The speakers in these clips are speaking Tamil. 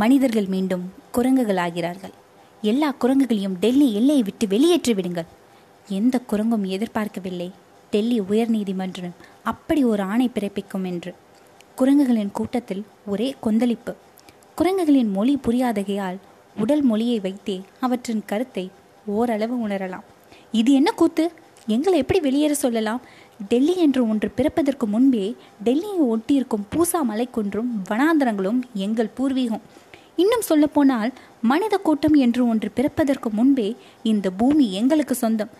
மனிதர்கள் மீண்டும் குரங்குகள் ஆகிறார்கள் எல்லா குரங்குகளையும் டெல்லி எல்லையை விட்டு வெளியேற்றி விடுங்கள். எந்த குரங்கும் எதிர்பார்க்கவில்லை. டெல்லி உயர்நீதிமன்றம் அப்படி ஒரு ஆணை பிறப்பிக்கும் என்று. குரங்குகளின் கூட்டத்தில் ஒரே கொந்தளிப்பு. குரங்குகளின் மொழி புரியாதகையால் உடல் மொழியை வைத்தே அவற்றின் கருத்தை ஓரளவு உணரலாம். இது என்ன கூத்து? எங்களை எப்படி வெளியேற சொல்லலாம்? டெல்லி என்று ஒன்று பிறப்பதற்கு முன்பே டெல்லியை ஒட்டியிருக்கும் பூசா மலைக்குன்றும் வனாந்தரங்களும் எங்கள் பூர்வீகம். இன்னும் சொல்லப்போனால் மனித கூட்டம் என்று ஒன்று பிறப்பதற்கு முன்பே இந்த பூமி எங்களுக்கு சொந்தம்.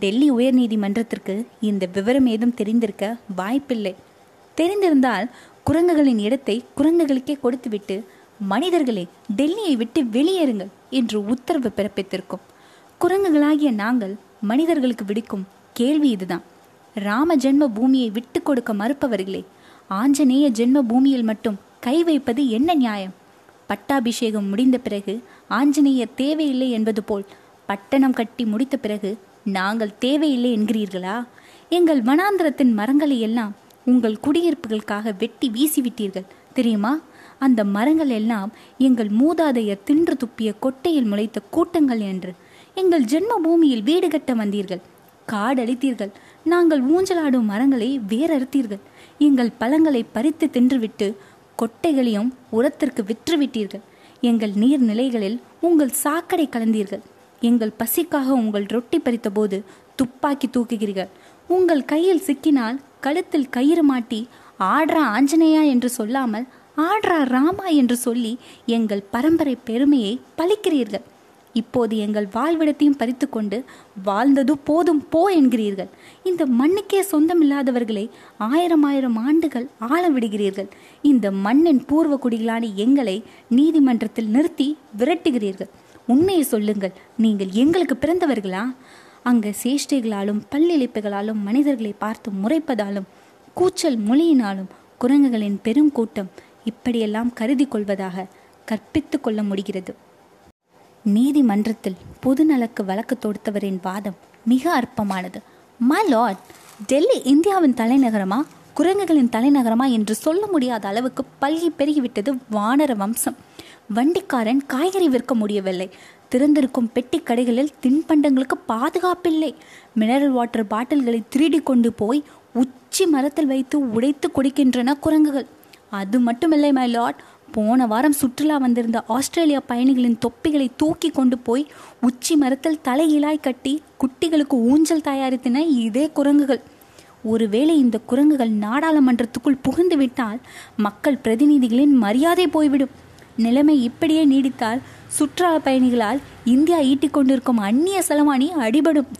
டெல்லி உயர்நீதிமன்றத்திற்கு இந்த விவரம் ஏதும் தெரிந்திருக்க வாய்ப்பில்லை. தெரிந்திருந்தால் குரங்குகளின் இடத்தை குரங்குகளுக்கே கொடுத்துவிட்டு மனிதர்களே டெல்லியை விட்டு வெளியேறுங்கள் என்று உத்தரவு பிறப்பித்திருக்கும். குரங்குகளாகிய நாங்கள் மனிதர்களுக்கு விடுக்கும் கேள்வி இதுதான். ராம ஜென்ம பூமியை விட்டு கொடுக்க மறுப்பவர்களே ஆஞ்சநேய ஜென்ம பூமியில் மட்டும் கை வைப்பது என்ன நியாயம்? பட்டாபிஷேகம் முடிந்த பிறகு ஆஞ்சநேயர் தேவையில்லை என்பது போல் பட்டணம் கட்டி முடித்த பிறகு நாங்கள் தேவையில்லை என்கிறீர்களா? எங்கள் வனாந்திரத்தின் மரங்களை எல்லாம் உங்கள் குடியிருப்புகளுக்காக வெட்டி வீசிவிட்டீர்கள் தெரியுமா? அந்த மரங்கள் எல்லாம் எங்கள் மூதாதையர் தின்று துப்பிய கொட்டையில் முளைத்த கூட்டங்கள் என்று. எங்கள் ஜென்ம பூமியில் வீடு கட்ட வந்தீர்கள் காடழித்தீர்கள். நாங்கள் ஊஞ்சலாடும் மரங்களை வேறறுத்தீர்கள். எங்கள் பழங்களை பறித்து தின்றுவிட்டு கொட்டைகளையும் உரத்திற்கு விற்றுவிட்டீர்கள். எங்கள் நீர்நிலைகளில் உங்கள் சாக்கடை கலந்தீர்கள். எங்கள் பசிக்காக உங்கள் ரொட்டி பறித்த போது துப்பாக்கி தூக்குகிறீர்கள். உங்கள் கையில் சிக்கினால் கழுத்தில் கயிறு மாட்டி ஆடுறா ஆஞ்சநேயா என்று சொல்லாமல் ஆடுறா ராமா என்று சொல்லி எங்கள் பரம்பரை பெருமையை பழிக்கிறீர்கள். இப்போது எங்கள் வாழ்விடத்தையும் பறித்து கொண்டு வாழ்ந்தது போதும் போ என்கிறீர்கள். இந்த மண்ணுக்கே சொந்தமில்லாதவர்களை ஆயிரம் ஆயிரம் ஆண்டுகள் ஆள விடுகிறீர்கள். இந்த மண்ணின் பூர்வ குடிகளான எங்களை நீதிமன்றத்தில் நிறுத்தி விரட்டுகிறீர்கள். உண்மையை சொல்லுங்கள் நீங்கள் எங்களுக்கு பிறந்தவர்களா? அங்க சேஷ்டைகளாலும் பல்லிழிப்புகளாலும் மனிதர்களை பார்த்து முறைப்பதாலும் கூச்சல் மொழியினாலும் குரங்குகளின் பெருங்கூட்டம் இப்படியெல்லாம் கருதி கொள்வதாக கற்பித்து கொள்ள முடிகிறது. நீதிமன்றத்தில் பொதுநலக்கு வழக்கு தொடுத்தவரின் வாதம் மிக அற்பமானது. மை லார்ட் டெல்லி இந்தியாவின் தலைநகரமா? குரங்குகளின் தலைநகரமா என்று சொல்ல முடியாத அளவுக்கு பல்கி பெருகிவிட்டது வானர வம்சம். வண்டிக்காரன் காய்கறி விற்க முடியவில்லை. திறந்திருக்கும் பெட்டி கடைகளில் தின்பண்டங்களுக்கு பாதுகாப்பில்லை. மினரல் வாட்டர் பாட்டில்களை திருடி கொண்டு போய் உச்சி மரத்தில் வைத்து உடைத்து குடிக்கின்றன குரங்குகள். அது மட்டுமில்லை மை லார்ட் போன வாரம் சுற்றுலா வந்திருந்த ஆஸ்திரேலியா பயணிகளின் தொப்பிகளை தூக்கி கொண்டு போய் உச்சி மரத்தில் தலையிலாய் கட்டி குட்டிகளுக்கு ஊஞ்சல் தயாரித்தன இதே குரங்குகள். ஒருவேளை இந்த குரங்குகள் நாடாளுமன்றத்துக்குள் புகுந்து விட்டால் மக்கள் பிரதிநிதிகளின் மரியாதை போய்விடும். நிலைமை இப்படியே நீடித்தால் சுற்றுலா பயணிகளால் இந்தியா ஈட்டிக் கொண்டிருக்கும் அந்நிய செலவாணி அடிபடும்.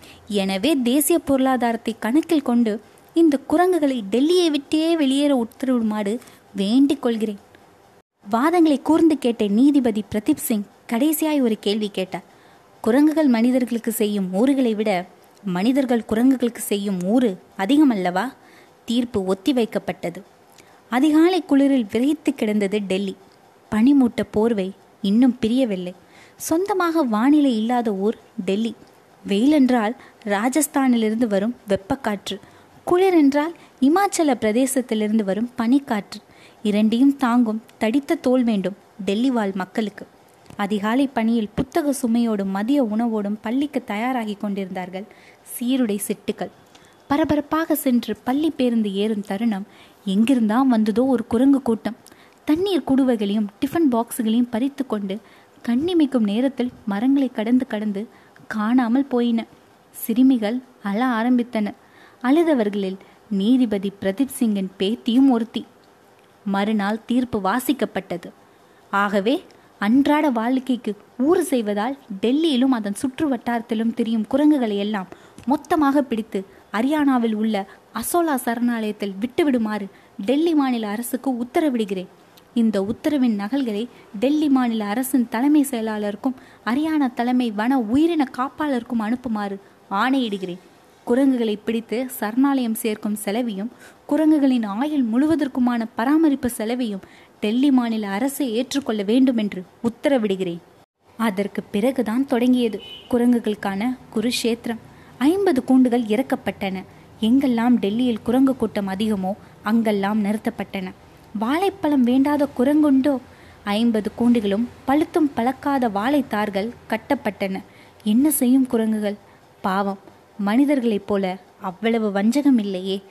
எனவே தேசிய பொருளாதாரத்தை கணக்கில் கொண்டு இந்த குரங்குகளை டெல்லியை விட்டே வெளியேற உத்தரவிடுமாறு வேண்டிக் கொள்கிறேன். வாதங்களை கூர்ந்து கேட்ட நீதிபதி பிரதீப் சிங் கடைசியாய் ஒரு கேள்வி கேட்டார். குரங்குகள் மனிதர்களுக்கு செய்யும் ஊறுகளை விட மனிதர்கள் குரங்குகளுக்கு செய்யும் ஊறு அதிகமல்லவா? தீர்ப்பு ஒத்திவைக்கப்பட்டது. அதிகாலை குளிரில் விரைத்து கிடந்தது டெல்லி. பனிமூட்ட போர்வை இன்னும் பிரியவில்லை. சொந்தமாக வானிலை இல்லாத ஊர் டெல்லி. வெயிலென்றால் ராஜஸ்தானிலிருந்து வரும் வெப்பக்காற்று. குளிர் என்றால் இமாச்சல பிரதேசத்திலிருந்து வரும் பனிக்காற்று. இரண்டையும் தாங்கும் தடித்த தோல் வேண்டும் டெல்லி வாழ் மக்களுக்கு. அதிகாலை பணியில் புத்தக சுமையோடும் மதிய உணவோடும் பள்ளிக்கு தயாராகி கொண்டிருந்தார்கள் சீருடை சிட்டுக்கள். பரபரப்பாக சென்று பள்ளி பேருந்து ஏறும் தருணம் எங்கிருந்தான் வந்ததோ ஒரு குரங்கு கூட்டம். தண்ணீர் குடுவைகளையும் டிஃபன் பாக்ஸுகளையும் பறித்து கொண்டு கண்ணிமைக்கும் நேரத்தில் மரங்களை கடந்து கடந்து காணாமல் போயின. சிறுமிகள் அழ ஆரம்பித்தன. அழுதவர்களில் நீதிபதி பிரதீப் சிங்கின் பேத்தியும் ஒருத்தி. மறுநாள் தீர்ப்பு வாசிக்கப்பட்டது. ஆகவே அன்றாட வாழ்க்கைக்கு ஊறு செய்வதால் டெல்லியிலும் அதன் சுற்று வட்டாரத்திலும் திரியும் குரங்குகளை எல்லாம் மொத்தமாக பிடித்து ஹரியானாவில் உள்ள அசோலா சரணாலயத்தில் விட்டுவிடுமாறு டெல்லி மாநில அரசுக்கு உத்தரவிடுகிறேன். இந்த உத்தரவின் நகல்களை டெல்லி மாநில அரசின் தலைமை செயலாளருக்கும் ஹரியானா தலைமை வன உயிரின காப்பாளருக்கும் அனுப்புமாறு ஆணையிடுகிறேன். குரங்குகளை பிடித்து சரணாலயம் சேர்க்கும் செலவையும் குரங்குகளின் ஆயுள் முழுவதற்குமான பராமரிப்பு செலவையும் டெல்லி மாநில அரசை ஏற்றுக்கொள்ள வேண்டும் என்று உத்தரவிடுகிறேன். அதற்கு பிறகுதான் தொடங்கியது குரங்குகளுக்கான குருஷேத்திரம் ஐம்பது கூண்டுகள் இறக்கப்பட்டன. எங்கெல்லாம் டெல்லியில் குரங்கு கூட்டம் அதிகமோ அங்கெல்லாம் நிறுத்தப்பட்டன. வாழைப்பழம் வேண்டாத குரங்குண்டோ? ஐம்பது கூண்டுகளும் பழுத்தும் பழக்காத வாழைத்தார்கள் கட்டப்பட்டன. என்ன செய்யும் குரங்குகள்? பாவம். மனிதர்களைப் போல அவ்வளவு வஞ்சகம் இல்லையே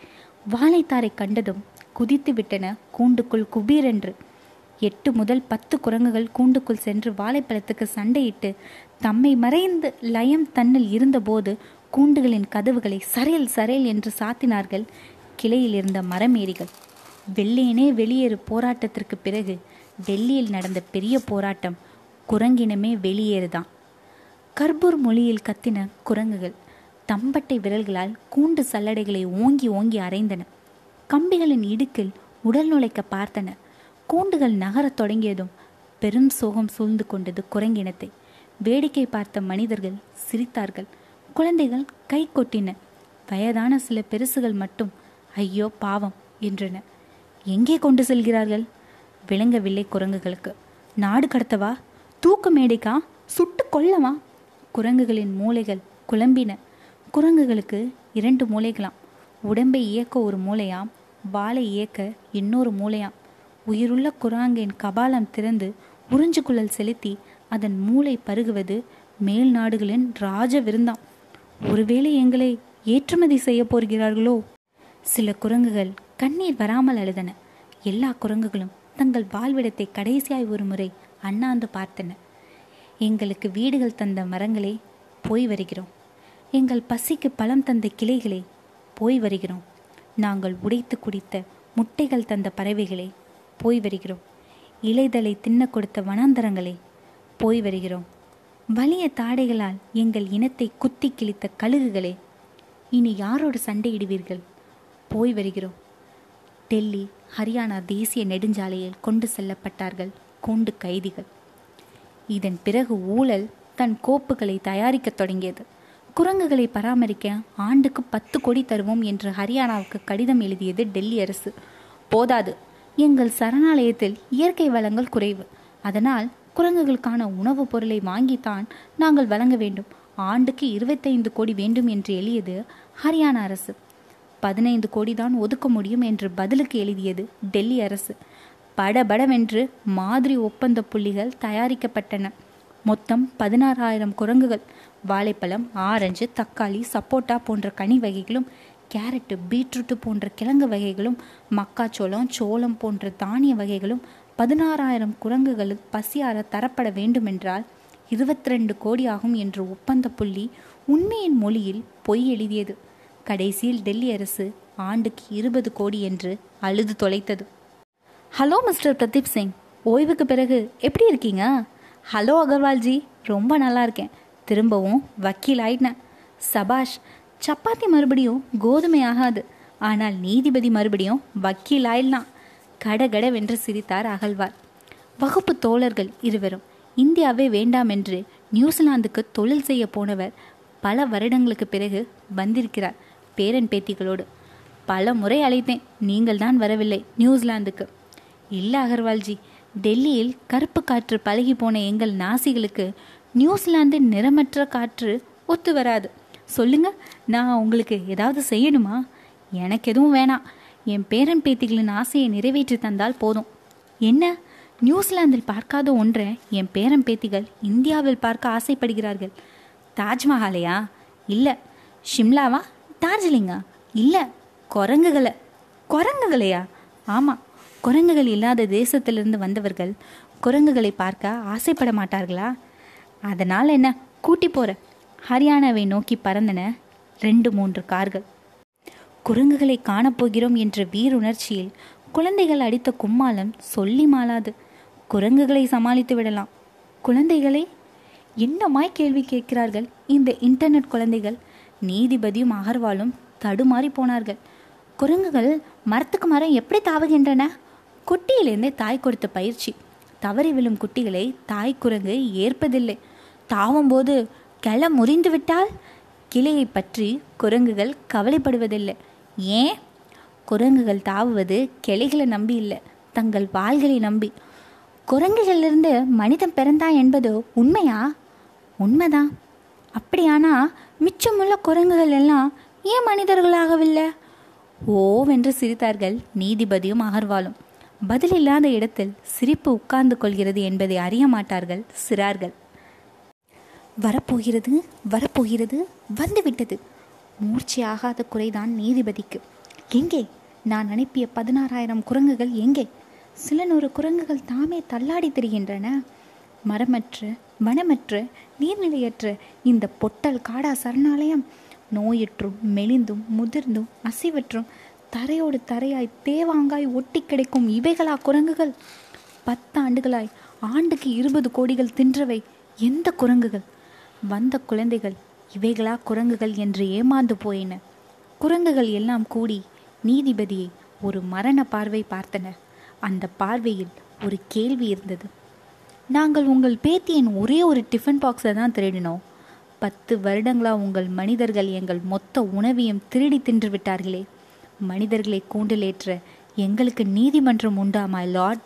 வாழைத்தாரை கண்டதும் குதித்து விட்டன கூண்டுக்குள் குபீரென்று. எட்டு முதல் பத்து குரங்குகள் கூண்டுக்குள் சென்று வாழைப்பழத்துக்கு சண்டையிட்டு தம்மை மறைந்து லயம் தன்னில் இருந்தபோது கூண்டுகளின் கதவுகளை சரையல் சரையல் என்று சாத்தினார்கள் கிளையில் இருந்த மரமேரிகள். வெள்ளையனே வெளியேறு போராட்டத்திற்கு பிறகு டெல்லியில் நடந்த பெரிய போராட்டம் குரங்கினமே வெளியேறுதான். கர்பூர் மொழியில் கத்தின குரங்குகள் தம்பட்டை விரல்களால் கூண்டு சல்லடைகளை ஓங்கி ஓங்கி அரைந்தன. கம்பிகளின் இடுக்கில் உடல் நுழைக்க பார்த்தன. கூண்டுகள் நகரத் தொடங்கியதும் பெரும் சோகம் சூழ்ந்து கொண்டது குரங்கினத்தை. வேடிக்கை பார்த்த மனிதர்கள் சிரித்தார்கள். குழந்தைகள் கை கொட்டின. வயதான சில பெருசுகள் மட்டும் ஐயோ பாவம் என்றன. எங்கே கொண்டு செல்கிறார்கள்? விளங்கவில்லை குரங்குகளுக்கு. நாடு கடத்தவா? தூக்கு மேடைக்கா? சுட்டு கொல்லவா? குரங்குகளின் மூளைகள் குழம்பின. குரங்குகளுக்கு இரண்டு மூளைகளாம் உடம்பை இயக்க ஒரு மூளையாம் வாளை இயக்க இன்னொரு மூளையாம் உயிருள்ள குராங்கின் கபாலம் திறந்து உறிஞ்சுக்குழல் செலுத்தி அதன் மூளை பருகுவது மேல் நாடுகளின் ராஜ விருந்தாம். ஒருவேளை எங்களை ஏற்றுமதி செய்ய போகிறார்களோ? சில குரங்குகள் கண்ணீர் வராமல் அழுதன. எல்லா குரங்குகளும் தங்கள் வாழ்விடத்தை கடைசியாய் ஒரு முறை அண்ணாந்து பார்த்தன. எங்களுக்கு வீடுகள் தந்த மரங்களே போய் வருகிறோம். எங்கள் பசிக்கு பழம் தந்த கிளைகளே போய் வருகிறோம். நாங்கள் உடைத்து குடித்த முட்டைகள் தந்த பறவைகளே போய் வருகிறோம். இலைதலை தின்ன கொடுத்த வனாந்தரங்களே போய் வருகிறோம். வலிய தாடைகளால் எங்கள் இனத்தை குத்தி கிழித்த கழுகுகளே இனி யாரோடு சண்டையிடுவீர்கள்? போய் வருகிறோம். டெல்லி ஹரியானா தேசிய நெடுஞ்சாலையில் கொண்டு செல்லப்பட்டார்கள் கூண்டு கைதிகள். இதன் பிறகு ஊழல் தன் கோப்புகளை தயாரிக்கத் தொடங்கியது. குரங்குகளை பராமரிக்க ஆண்டுக்கு பத்து கோடி தருவோம் என்று ஹரியானாவுக்கு கடிதம் எழுதியது டெல்லி அரசு. போதாது. எங்கள் சரணாலயத்தில் இயற்கை வளங்கள் குறைவு. அதனால் குரங்குகளுக்கான உணவுப் பொருளை வாங்கித்தான் நாங்கள் வழங்க வேண்டும். ஆண்டுக்கு இருபத்தைந்து கோடி வேண்டும் என்று எழுதியது ஹரியானா அரசு. பதினைந்து கோடி தான் ஒதுக்க முடியும் என்று பதிலுக்கு எழுதியது டெல்லி அரசு. படபடவென்று மாதிரி ஒப்பந்த புள்ளிகள் தயாரிக்கப்பட்டன. மொத்தம் பதினாறாயிரம் குரங்குகள் வாழைப்பழம் ஆரஞ்சு தக்காளி சப்போட்டா போன்ற கனி வகைகளும் கேரட்டு பீட்ரூட்டு போன்ற கிழங்கு வகைகளும் மக்காச்சோளம் சோளம் போன்ற தானிய வகைகளும் பதினாறாயிரம் குரங்குகளுக்கு பசியார தரப்பட வேண்டுமென்றால் இருபத்தி ரெண்டு கோடி ஆகும் என்ற ஒப்பந்த புள்ளி உண்மையின் மொழியில் பொய் எழுதியது. கடைசியில் டெல்லி அரசு ஆண்டுக்கு இருபது கோடி என்று அழுது தொலைத்தது. Hello mister Pradeep Singh. ஓய்வுக்கு பிறகு எப்படி இருக்கீங்க? ஹலோ அகர்வால்ஜி ரொம்ப நல்லா இருக்கேன். திரும்பவும் வக்கீல் ஆயிட்டேன். சபாஷ் சப்பாத்தி மறுபடியும் கோதுமை ஆகாது. ஆனால் நீதிபதி மறுபடியும் வக்கீல் ஆயிடலாம் கடகடவென்று சிரித்தார் அகழ்வார். வகுப்பு தோழர்கள் இருவரும் இந்தியாவே வேண்டாம் என்று நியூசிலாந்துக்கு தொழில் செய்ய போனவர் பல வருடங்களுக்கு பிறகு வந்திருக்கிறார் பேரன் பேத்திகளோடு. பல முறை அழைத்தேன் நீங்கள் தான் வரவில்லை நியூசிலாந்துக்கு. இல்லை அகர்வால்ஜி டெல்லியில் கருப்பு காற்று பழகி போன எங்கள் நாசிகளுக்கு நியூசிலாந்து நிறமற்ற காற்று ஒத்து வராது. சொல்லுங்க நான் உங்களுக்கு ஏதாவது செய்யணுமா? எனக்கு எதுவும் வேணாம். என் பேரன் பேத்திகளின் ஆசையை நிறைவேற்றி தந்தால் போதும். என்ன? நியூசிலாந்தில் பார்க்காத ஒன்றை என் பேரன் பேத்திகள் இந்தியாவில் பார்க்க ஆசைப்படுகிறார்கள். தாஜ்மஹாலையா? இல்லை. ஷிம்லாவா? டார்ஜிலிங்கா? இல்லை. குரங்குகளை. குரங்குகளையா? ஆமாம் குரங்குகள் இல்லாத தேசத்திலிருந்து வந்தவர்கள் குரங்குகளை பார்க்க ஆசைப்பட மாட்டார்களா? அதனால் என்ன? கூட்டி போகிற ஹரியானாவை நோக்கி பறந்தன ரெண்டு மூன்று கார்கள். குரங்குகளை காணப்போகிறோம் என்ற வீருணர்ச்சியில் குழந்தைகள் அடித்த கும்மாளம் சொல்லி மாளாது. குரங்குகளை சமாளித்து விடலாம். குழந்தைகளை என்னமாய் கேள்வி கேட்கிறார்கள்? இந்த இன்டர்நெட் குழந்தைகள் நீதிபதியும் அகர்வாலும் தடுமாறி போனார்கள். குரங்குகள் மரத்துக்கு மரம் எப்படி தாவுகின்றன? குட்டியிலேருந்தே தாய் கொடுத்த பயிற்சி. தவறி விழும் குட்டிகளை தாய் குரங்கு ஏற்பதில்லை. தாவும்போது கிளை முறிந்து விட்டால் கிளையை பற்றி குரங்குகள் கவலைப்படுவதில்லை. ஏன்? குரங்குகள் தாவுவது கிளைகளை நம்பி இல்லை தங்கள் வாள்களை நம்பி. குரங்குகளிலிருந்து மனிதன் பிறந்தான் என்பது உண்மையா? உண்மைதான். அப்படியானா மிச்சமுள்ள குரங்குகள் எல்லாம் ஏன் மனிதர்களாகவில்லை? ஓவென்று சிரித்தார்கள் நீதிபதியும் அகர்வாலும் பதிலில்லாத இடத்தில் சிரிப்பு உட்கார்ந்து கொள்கிறது என்பதை அறிய மாட்டார்கள் சிறார்கள். வரப்போகிறது வரப்போகிறது வந்துவிட்டது. மூர்ச்சியாகாத குறைதான் நீதிபதிக்கு. எங்கே? நான் அனுப்பிய பதினாறாயிரம் குரங்குகள் எங்கே? சில நூறு குரங்குகள் தாமே தள்ளாடி திரிகின்றன. மரமற்ற வனமற்று நீர்நிலையற்ற இந்த பொட்டல் காடா சரணாலயம். நோயுற்றும் மெலிந்தும் முதிர்ந்தும் அசைவற்றும் தரையோடு தரையாய் தேவாங்காய் ஒட்டி கிடைக்கும் இவைகளா குரங்குகள்? பத்தாண்டுகளாய் ஆண்டுக்கு இருபது கோடிகள் தின்றவை எந்த குரங்குகள்? வந்த குழந்தைகள் இவைகளா குரங்குகள் என்று ஏமாந்து போயின. குரங்குகள் எல்லாம் கூடி நீதிபதியை ஒரு மரண பார்வை பார்த்தனர். அந்த பார்வையில் ஒரு கேள்வி இருந்தது. நாங்கள் உங்கள் பேத்தியின் ஒரே ஒரு டிஃபன் பாக்ஸை தான் திருடினோம். பத்து வருடங்களா உங்கள் மனிதர்கள் எங்கள் மொத்த உணவையும் திருடி தின்று விட்டார்களே. மனிதர்களை கூண்டிலேற்ற எங்களுக்கு நீதிமன்றம் உண்டா மை லார்ட்